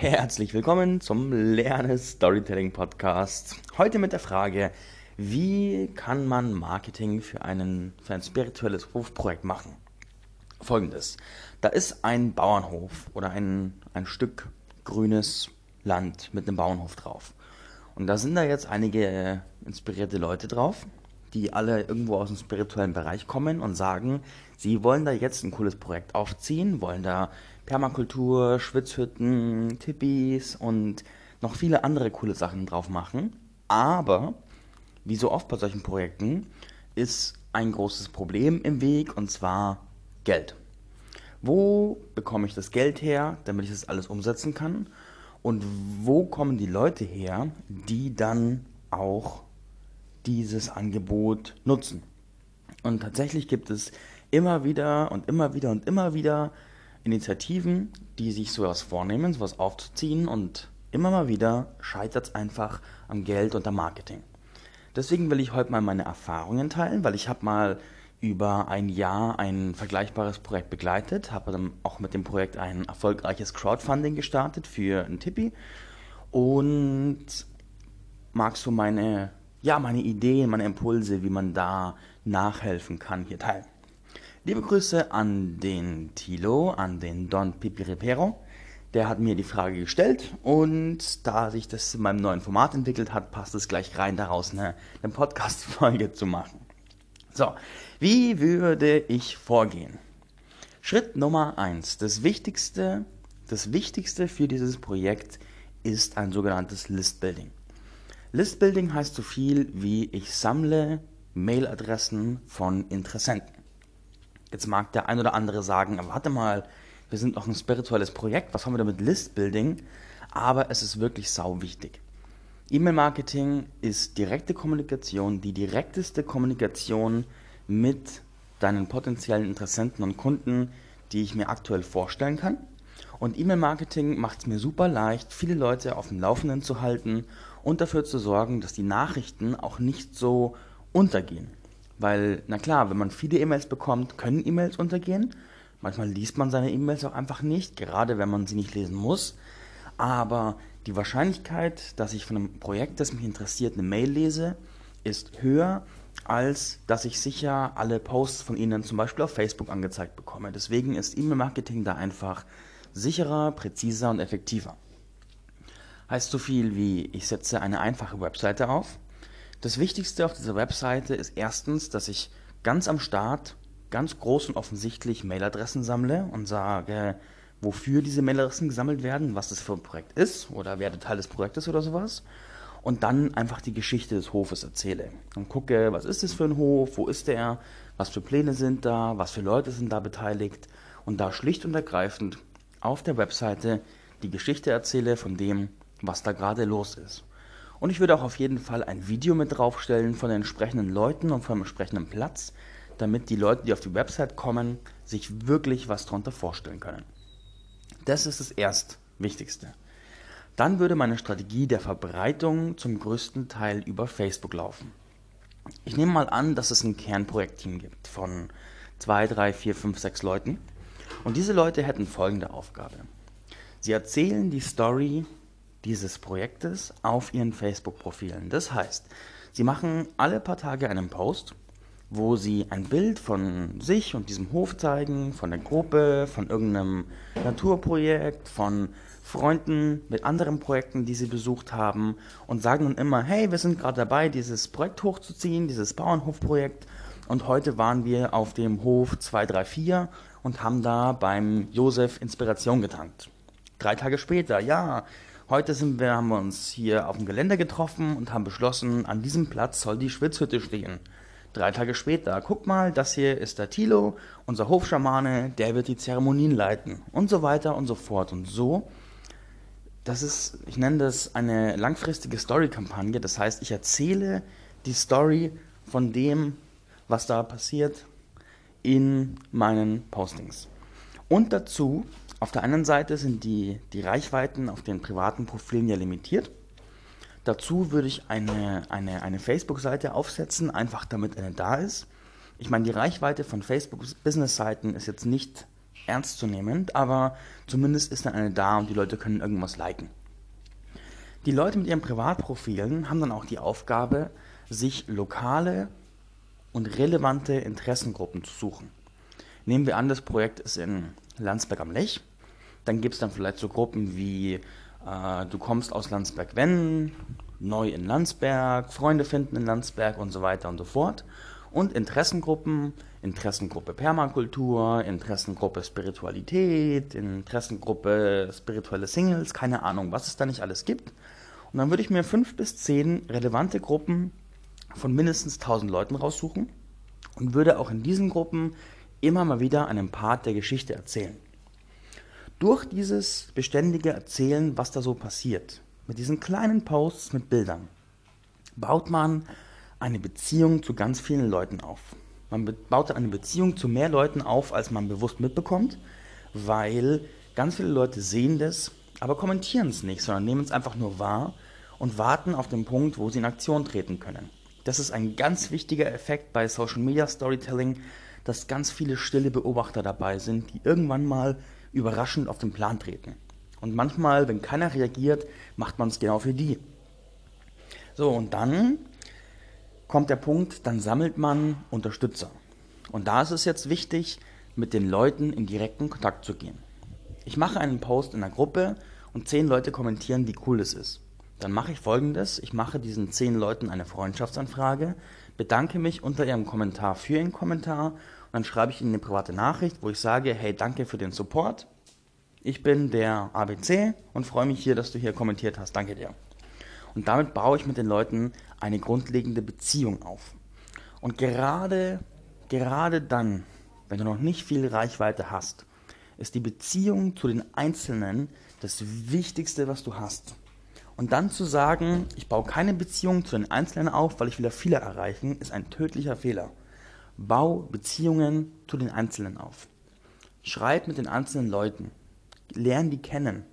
Herzlich willkommen zum Lerne Storytelling Podcast. Heute mit der Frage, wie kann man Marketing für, einen, für ein spirituelles Hofprojekt machen? Folgendes. Da ist ein Bauernhof oder ein, ein Stück grünes Land mit einem Bauernhof drauf. Und da sind da jetzt einige inspirierte Leute drauf, die alle irgendwo aus dem spirituellen Bereich kommen und sagen, sie wollen da jetzt ein cooles Projekt aufziehen, wollen da Permakultur, Schwitzhütten, Tippis und noch viele andere coole Sachen drauf machen. Aber, wie so oft bei solchen Projekten, ist ein großes Problem im Weg und zwar Geld. Wo bekomme ich das Geld her, damit ich das alles umsetzen kann? Und wo kommen die Leute her, die dann auch dieses Angebot nutzen? Und tatsächlich gibt es immer wieder und immer wieder und immer wieder Initiativen, die sich sowas vornehmen, sowas aufzuziehen und immer mal wieder scheitert es einfach am Geld und am Marketing. Deswegen will ich heute mal meine Erfahrungen teilen, weil ich habe mal über ein Jahr ein vergleichbares Projekt begleitet, habe dann auch mit dem Projekt ein erfolgreiches Crowdfunding gestartet für ein Tippi und mag so meine, ja, meine Ideen, meine Impulse, wie man da nachhelfen kann, hier teilen. Liebe Grüße an den Tilo, an den Don Pipiripero. Der hat mir die Frage gestellt und da sich das in meinem neuen Format entwickelt hat, passt es gleich rein, daraus eine, eine Podcast-Folge zu machen. So, wie würde ich vorgehen? Schritt Nummer eins. Das Wichtigste, das Wichtigste für dieses Projekt ist ein sogenanntes Listbuilding. Listbuilding heißt so viel wie ich sammle Mailadressen von Interessenten. Jetzt mag der ein oder andere sagen, warte mal, wir sind noch ein spirituelles Projekt, was haben wir da mit Listbuilding? Aber es ist wirklich sau wichtig. E-Mail-Marketing ist direkte Kommunikation, die direkteste Kommunikation mit deinen potenziellen Interessenten und Kunden, die ich mir aktuell vorstellen kann. Und E-Mail-Marketing macht es mir super leicht, viele Leute auf dem Laufenden zu halten und dafür zu sorgen, dass die Nachrichten auch nicht so untergehen. Weil, na klar, wenn man viele E-Mails bekommt, können E-Mails untergehen. Manchmal liest man seine E-Mails auch einfach nicht, gerade wenn man sie nicht lesen muss. Aber die Wahrscheinlichkeit, dass ich von einem Projekt, das mich interessiert, eine Mail lese, ist höher, als dass ich sicher alle Posts von Ihnen zum Beispiel auf Facebook angezeigt bekomme. Deswegen ist E-Mail-Marketing da einfach sicherer, präziser und effektiver. Heißt so viel wie, ich setze eine einfache Webseite auf, das Wichtigste auf dieser Webseite ist erstens, dass ich ganz am Start ganz groß und offensichtlich Mailadressen sammle und sage, wofür diese Mailadressen gesammelt werden, was das für ein Projekt ist oder wer Teil des Projektes oder sowas. Und dann einfach die Geschichte des Hofes erzähle. Und gucke, was ist das für ein Hof, wo ist der, was für Pläne sind da, was für Leute sind da beteiligt. Und da schlicht und ergreifend auf der Webseite die Geschichte erzähle von dem, was da gerade los ist. Und ich würde auch auf jeden Fall ein Video mit draufstellen von den entsprechenden Leuten und vom entsprechenden Platz, damit die Leute, die auf die Website kommen, sich wirklich was darunter vorstellen können. Das ist das Erstwichtigste. Dann würde meine Strategie der Verbreitung zum größten Teil über Facebook laufen. Ich nehme mal an, dass es ein Kernprojektteam gibt von zwei, drei, vier, fünf, sechs Leuten. Und diese Leute hätten folgende Aufgabe. Sie erzählen die Story dieses Projektes auf ihren Facebook-Profilen. Das heißt, sie machen alle paar Tage einen Post, wo sie ein Bild von sich und diesem Hof zeigen, von der Gruppe, von irgendeinem Naturprojekt, von Freunden mit anderen Projekten, die sie besucht haben und sagen dann immer, hey, wir sind gerade dabei, dieses Projekt hochzuziehen, dieses Bauernhofprojekt und heute waren wir auf dem Hof 234 und haben da beim Josef Inspiration getankt. Drei Tage später, ja, Heute sind wir, haben wir uns hier auf dem Gelände getroffen und haben beschlossen, an diesem Platz soll die Schwitzhütte stehen. Drei Tage später, guck mal, das hier ist der Tilo, unser Hofschamane, der wird die Zeremonien leiten und so weiter und so fort. Und so, das ist, ich nenne das eine langfristige Story-Kampagne. Das heißt, ich erzähle die Story von dem, was da passiert, in meinen Postings. Und dazu auf der anderen Seite sind die, die Reichweiten auf den privaten Profilen ja limitiert. Dazu würde ich eine, eine, eine Facebook-Seite aufsetzen, einfach damit eine da ist. Ich meine, die Reichweite von Facebook-Business-Seiten ist jetzt nicht ernstzunehmend, aber zumindest ist dann eine da und die Leute können irgendwas liken. Die Leute mit ihren Privatprofilen haben dann auch die Aufgabe, sich lokale und relevante Interessengruppen zu suchen. Nehmen wir an, das Projekt ist in Landsberg am Lech. Dann gibt es dann vielleicht so Gruppen wie äh, du kommst aus Landsberg-Wenn, neu in Landsberg, Freunde finden in Landsberg und so weiter und so fort. Und Interessengruppen, Interessengruppe Permakultur, Interessengruppe Spiritualität, Interessengruppe spirituelle Singles, keine Ahnung, was es da nicht alles gibt. Und dann würde ich mir fünf bis zehn relevante Gruppen von mindestens 1000 Leuten raussuchen und würde auch in diesen Gruppen immer mal wieder einen Part der Geschichte erzählen. Durch dieses beständige Erzählen, was da so passiert, mit diesen kleinen Posts mit Bildern, baut man eine Beziehung zu ganz vielen Leuten auf. Man baut eine Beziehung zu mehr Leuten auf, als man bewusst mitbekommt, weil ganz viele Leute sehen das, aber kommentieren es nicht, sondern nehmen es einfach nur wahr und warten auf den Punkt, wo sie in Aktion treten können. Das ist ein ganz wichtiger Effekt bei Social Media Storytelling, dass ganz viele stille Beobachter dabei sind, die irgendwann mal überraschend auf den Plan treten. Und manchmal, wenn keiner reagiert, macht man es genau für die. So, und dann kommt der Punkt, dann sammelt man Unterstützer. Und da ist es jetzt wichtig, mit den Leuten in direkten Kontakt zu gehen. Ich mache einen Post in der Gruppe und zehn Leute kommentieren, wie cool es ist. Dann mache ich folgendes: Ich mache diesen zehn Leuten eine Freundschaftsanfrage, bedanke mich unter ihrem Kommentar für ihren Kommentar dann schreibe ich ihnen eine private Nachricht, wo ich sage, hey, danke für den Support. Ich bin der ABC und freue mich hier, dass du hier kommentiert hast. Danke dir. Und damit baue ich mit den Leuten eine grundlegende Beziehung auf. Und gerade, gerade dann, wenn du noch nicht viel Reichweite hast, ist die Beziehung zu den Einzelnen das Wichtigste, was du hast. Und dann zu sagen, ich baue keine Beziehung zu den Einzelnen auf, weil ich wieder viele erreichen, ist ein tödlicher Fehler. Bau Beziehungen zu den Einzelnen auf. Schreib mit den einzelnen Leuten. Lern die kennen.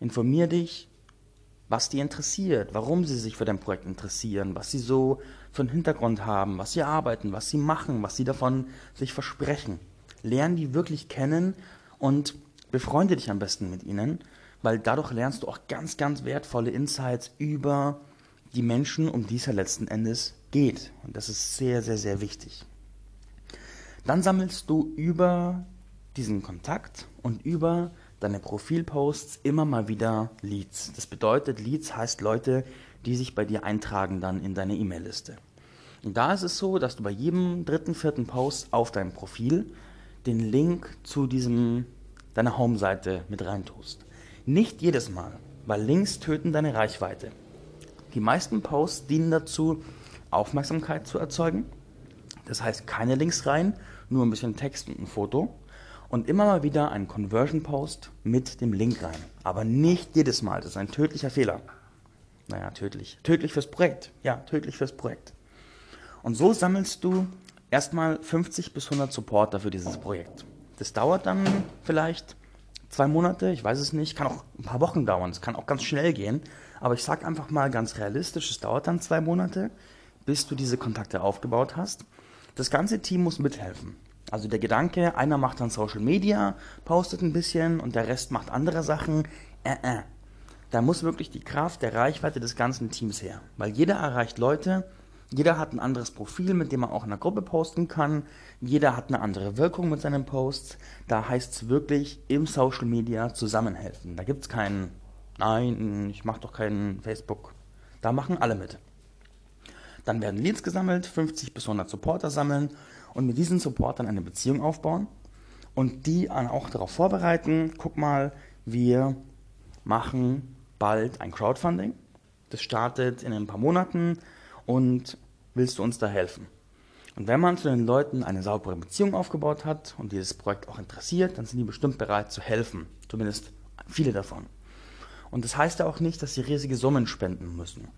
Informier dich, was die interessiert, warum sie sich für dein Projekt interessieren, was sie so für einen Hintergrund haben, was sie arbeiten, was sie machen, was sie davon sich versprechen. Lern die wirklich kennen und befreunde dich am besten mit ihnen, weil dadurch lernst du auch ganz, ganz wertvolle Insights über die Menschen, um die es ja letzten Endes geht. Und das ist sehr, sehr, sehr wichtig. Dann sammelst du über diesen Kontakt und über deine Profilposts immer mal wieder Leads. Das bedeutet, Leads heißt Leute, die sich bei dir eintragen dann in deine E-Mail-Liste. Und da ist es so, dass du bei jedem dritten, vierten Post auf deinem Profil den Link zu diesem deiner Home-Seite mit reintust. Nicht jedes Mal, weil Links töten deine Reichweite. Die meisten Posts dienen dazu, Aufmerksamkeit zu erzeugen das heißt, keine Links rein, nur ein bisschen Text und ein Foto. Und immer mal wieder ein Conversion Post mit dem Link rein. Aber nicht jedes Mal. Das ist ein tödlicher Fehler. Naja, tödlich. Tödlich fürs Projekt. Ja, tödlich fürs Projekt. Und so sammelst du erstmal 50 bis 100 Supporter für dieses Projekt. Das dauert dann vielleicht zwei Monate, ich weiß es nicht, kann auch ein paar Wochen dauern, es kann auch ganz schnell gehen. Aber ich sage einfach mal ganz realistisch, es dauert dann zwei Monate, bis du diese Kontakte aufgebaut hast. Das ganze Team muss mithelfen. Also der Gedanke, einer macht dann Social Media, postet ein bisschen und der Rest macht andere Sachen. Äh, äh. Da muss wirklich die Kraft der Reichweite des ganzen Teams her. Weil jeder erreicht Leute, jeder hat ein anderes Profil, mit dem er auch in der Gruppe posten kann. Jeder hat eine andere Wirkung mit seinen Posts. Da heißt es wirklich im Social Media zusammenhelfen. Da gibt es keinen, nein, ich mache doch keinen Facebook. Da machen alle mit. Dann werden Leads gesammelt, 50 bis 100 Supporter sammeln und mit diesen Supportern eine Beziehung aufbauen und die auch darauf vorbereiten, guck mal, wir machen bald ein Crowdfunding. Das startet in ein paar Monaten und willst du uns da helfen? Und wenn man zu den Leuten eine saubere Beziehung aufgebaut hat und dieses Projekt auch interessiert, dann sind die bestimmt bereit zu helfen. Zumindest viele davon. Und das heißt ja auch nicht, dass sie riesige Summen spenden müssen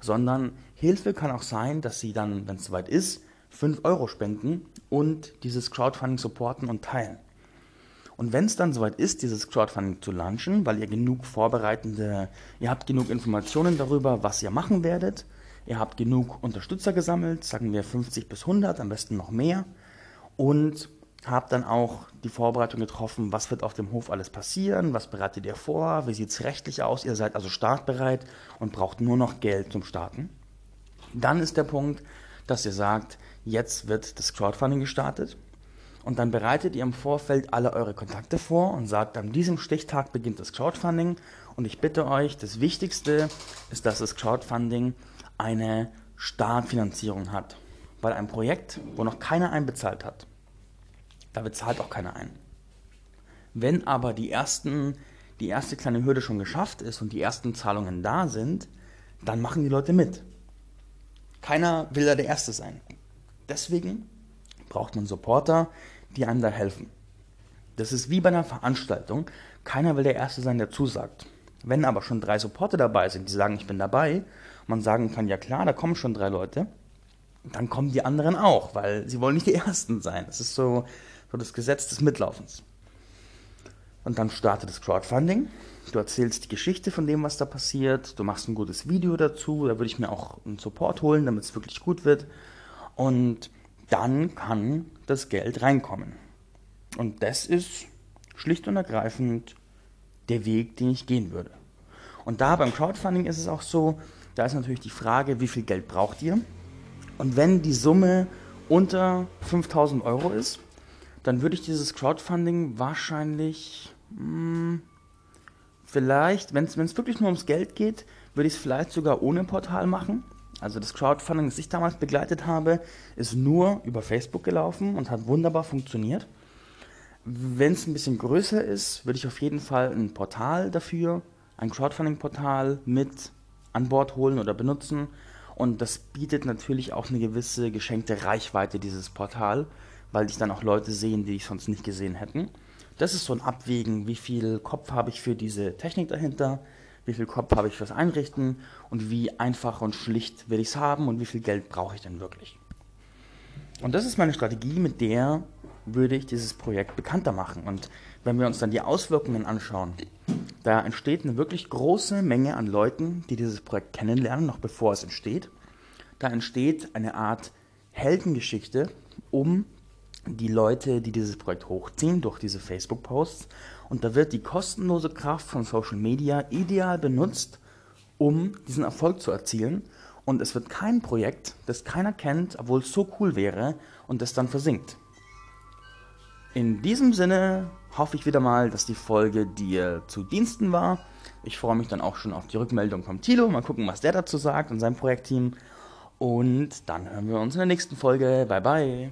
sondern Hilfe kann auch sein, dass sie dann, wenn es soweit ist, 5 Euro spenden und dieses Crowdfunding supporten und teilen. Und wenn es dann soweit ist, dieses Crowdfunding zu launchen, weil ihr genug vorbereitende, ihr habt genug Informationen darüber, was ihr machen werdet, ihr habt genug Unterstützer gesammelt, sagen wir 50 bis 100, am besten noch mehr, und habe dann auch die Vorbereitung getroffen, was wird auf dem Hof alles passieren, was bereitet ihr vor, wie sieht es rechtlich aus, ihr seid also startbereit und braucht nur noch Geld zum Starten. Dann ist der Punkt, dass ihr sagt, jetzt wird das Crowdfunding gestartet und dann bereitet ihr im Vorfeld alle eure Kontakte vor und sagt, an diesem Stichtag beginnt das Crowdfunding und ich bitte euch, das Wichtigste ist, dass das Crowdfunding eine Startfinanzierung hat. Weil ein Projekt, wo noch keiner einbezahlt hat, da bezahlt auch keiner ein. Wenn aber die, ersten, die erste kleine Hürde schon geschafft ist und die ersten Zahlungen da sind, dann machen die Leute mit. Keiner will da der Erste sein. Deswegen braucht man Supporter, die einem da helfen. Das ist wie bei einer Veranstaltung. Keiner will der Erste sein, der zusagt. Wenn aber schon drei Supporter dabei sind, die sagen, ich bin dabei, man sagen kann, ja klar, da kommen schon drei Leute, dann kommen die anderen auch, weil sie wollen nicht die Ersten sein. Das ist so, so das Gesetz des Mitlaufens. Und dann startet das Crowdfunding. Du erzählst die Geschichte von dem, was da passiert. Du machst ein gutes Video dazu. Da würde ich mir auch einen Support holen, damit es wirklich gut wird. Und dann kann das Geld reinkommen. Und das ist schlicht und ergreifend der Weg, den ich gehen würde. Und da beim Crowdfunding ist es auch so, da ist natürlich die Frage, wie viel Geld braucht ihr? Und wenn die Summe unter 5000 Euro ist, dann würde ich dieses Crowdfunding wahrscheinlich mh, hm, vielleicht, wenn es wirklich nur ums Geld geht, würde ich es vielleicht sogar ohne Portal machen. Also das Crowdfunding, das ich damals begleitet habe, ist nur über Facebook gelaufen und hat wunderbar funktioniert. Wenn es ein bisschen größer ist, würde ich auf jeden Fall ein Portal dafür, ein Crowdfunding-Portal mit an Bord holen oder benutzen. Und das bietet natürlich auch eine gewisse geschenkte Reichweite, dieses Portal, weil dich dann auch Leute sehen, die dich sonst nicht gesehen hätten. Das ist so ein Abwägen, wie viel Kopf habe ich für diese Technik dahinter, wie viel Kopf habe ich fürs Einrichten und wie einfach und schlicht will ich es haben und wie viel Geld brauche ich denn wirklich. Und das ist meine Strategie, mit der würde ich dieses Projekt bekannter machen. Und wenn wir uns dann die Auswirkungen anschauen, da entsteht eine wirklich große Menge an Leuten, die dieses Projekt kennenlernen, noch bevor es entsteht. Da entsteht eine Art Heldengeschichte um die Leute, die dieses Projekt hochziehen durch diese Facebook-Posts. Und da wird die kostenlose Kraft von Social Media ideal benutzt, um diesen Erfolg zu erzielen. Und es wird kein Projekt, das keiner kennt, obwohl es so cool wäre und das dann versinkt. In diesem Sinne hoffe ich wieder mal, dass die Folge dir zu Diensten war. Ich freue mich dann auch schon auf die Rückmeldung vom Tilo. Mal gucken, was der dazu sagt und sein Projektteam. Und dann hören wir uns in der nächsten Folge. Bye bye.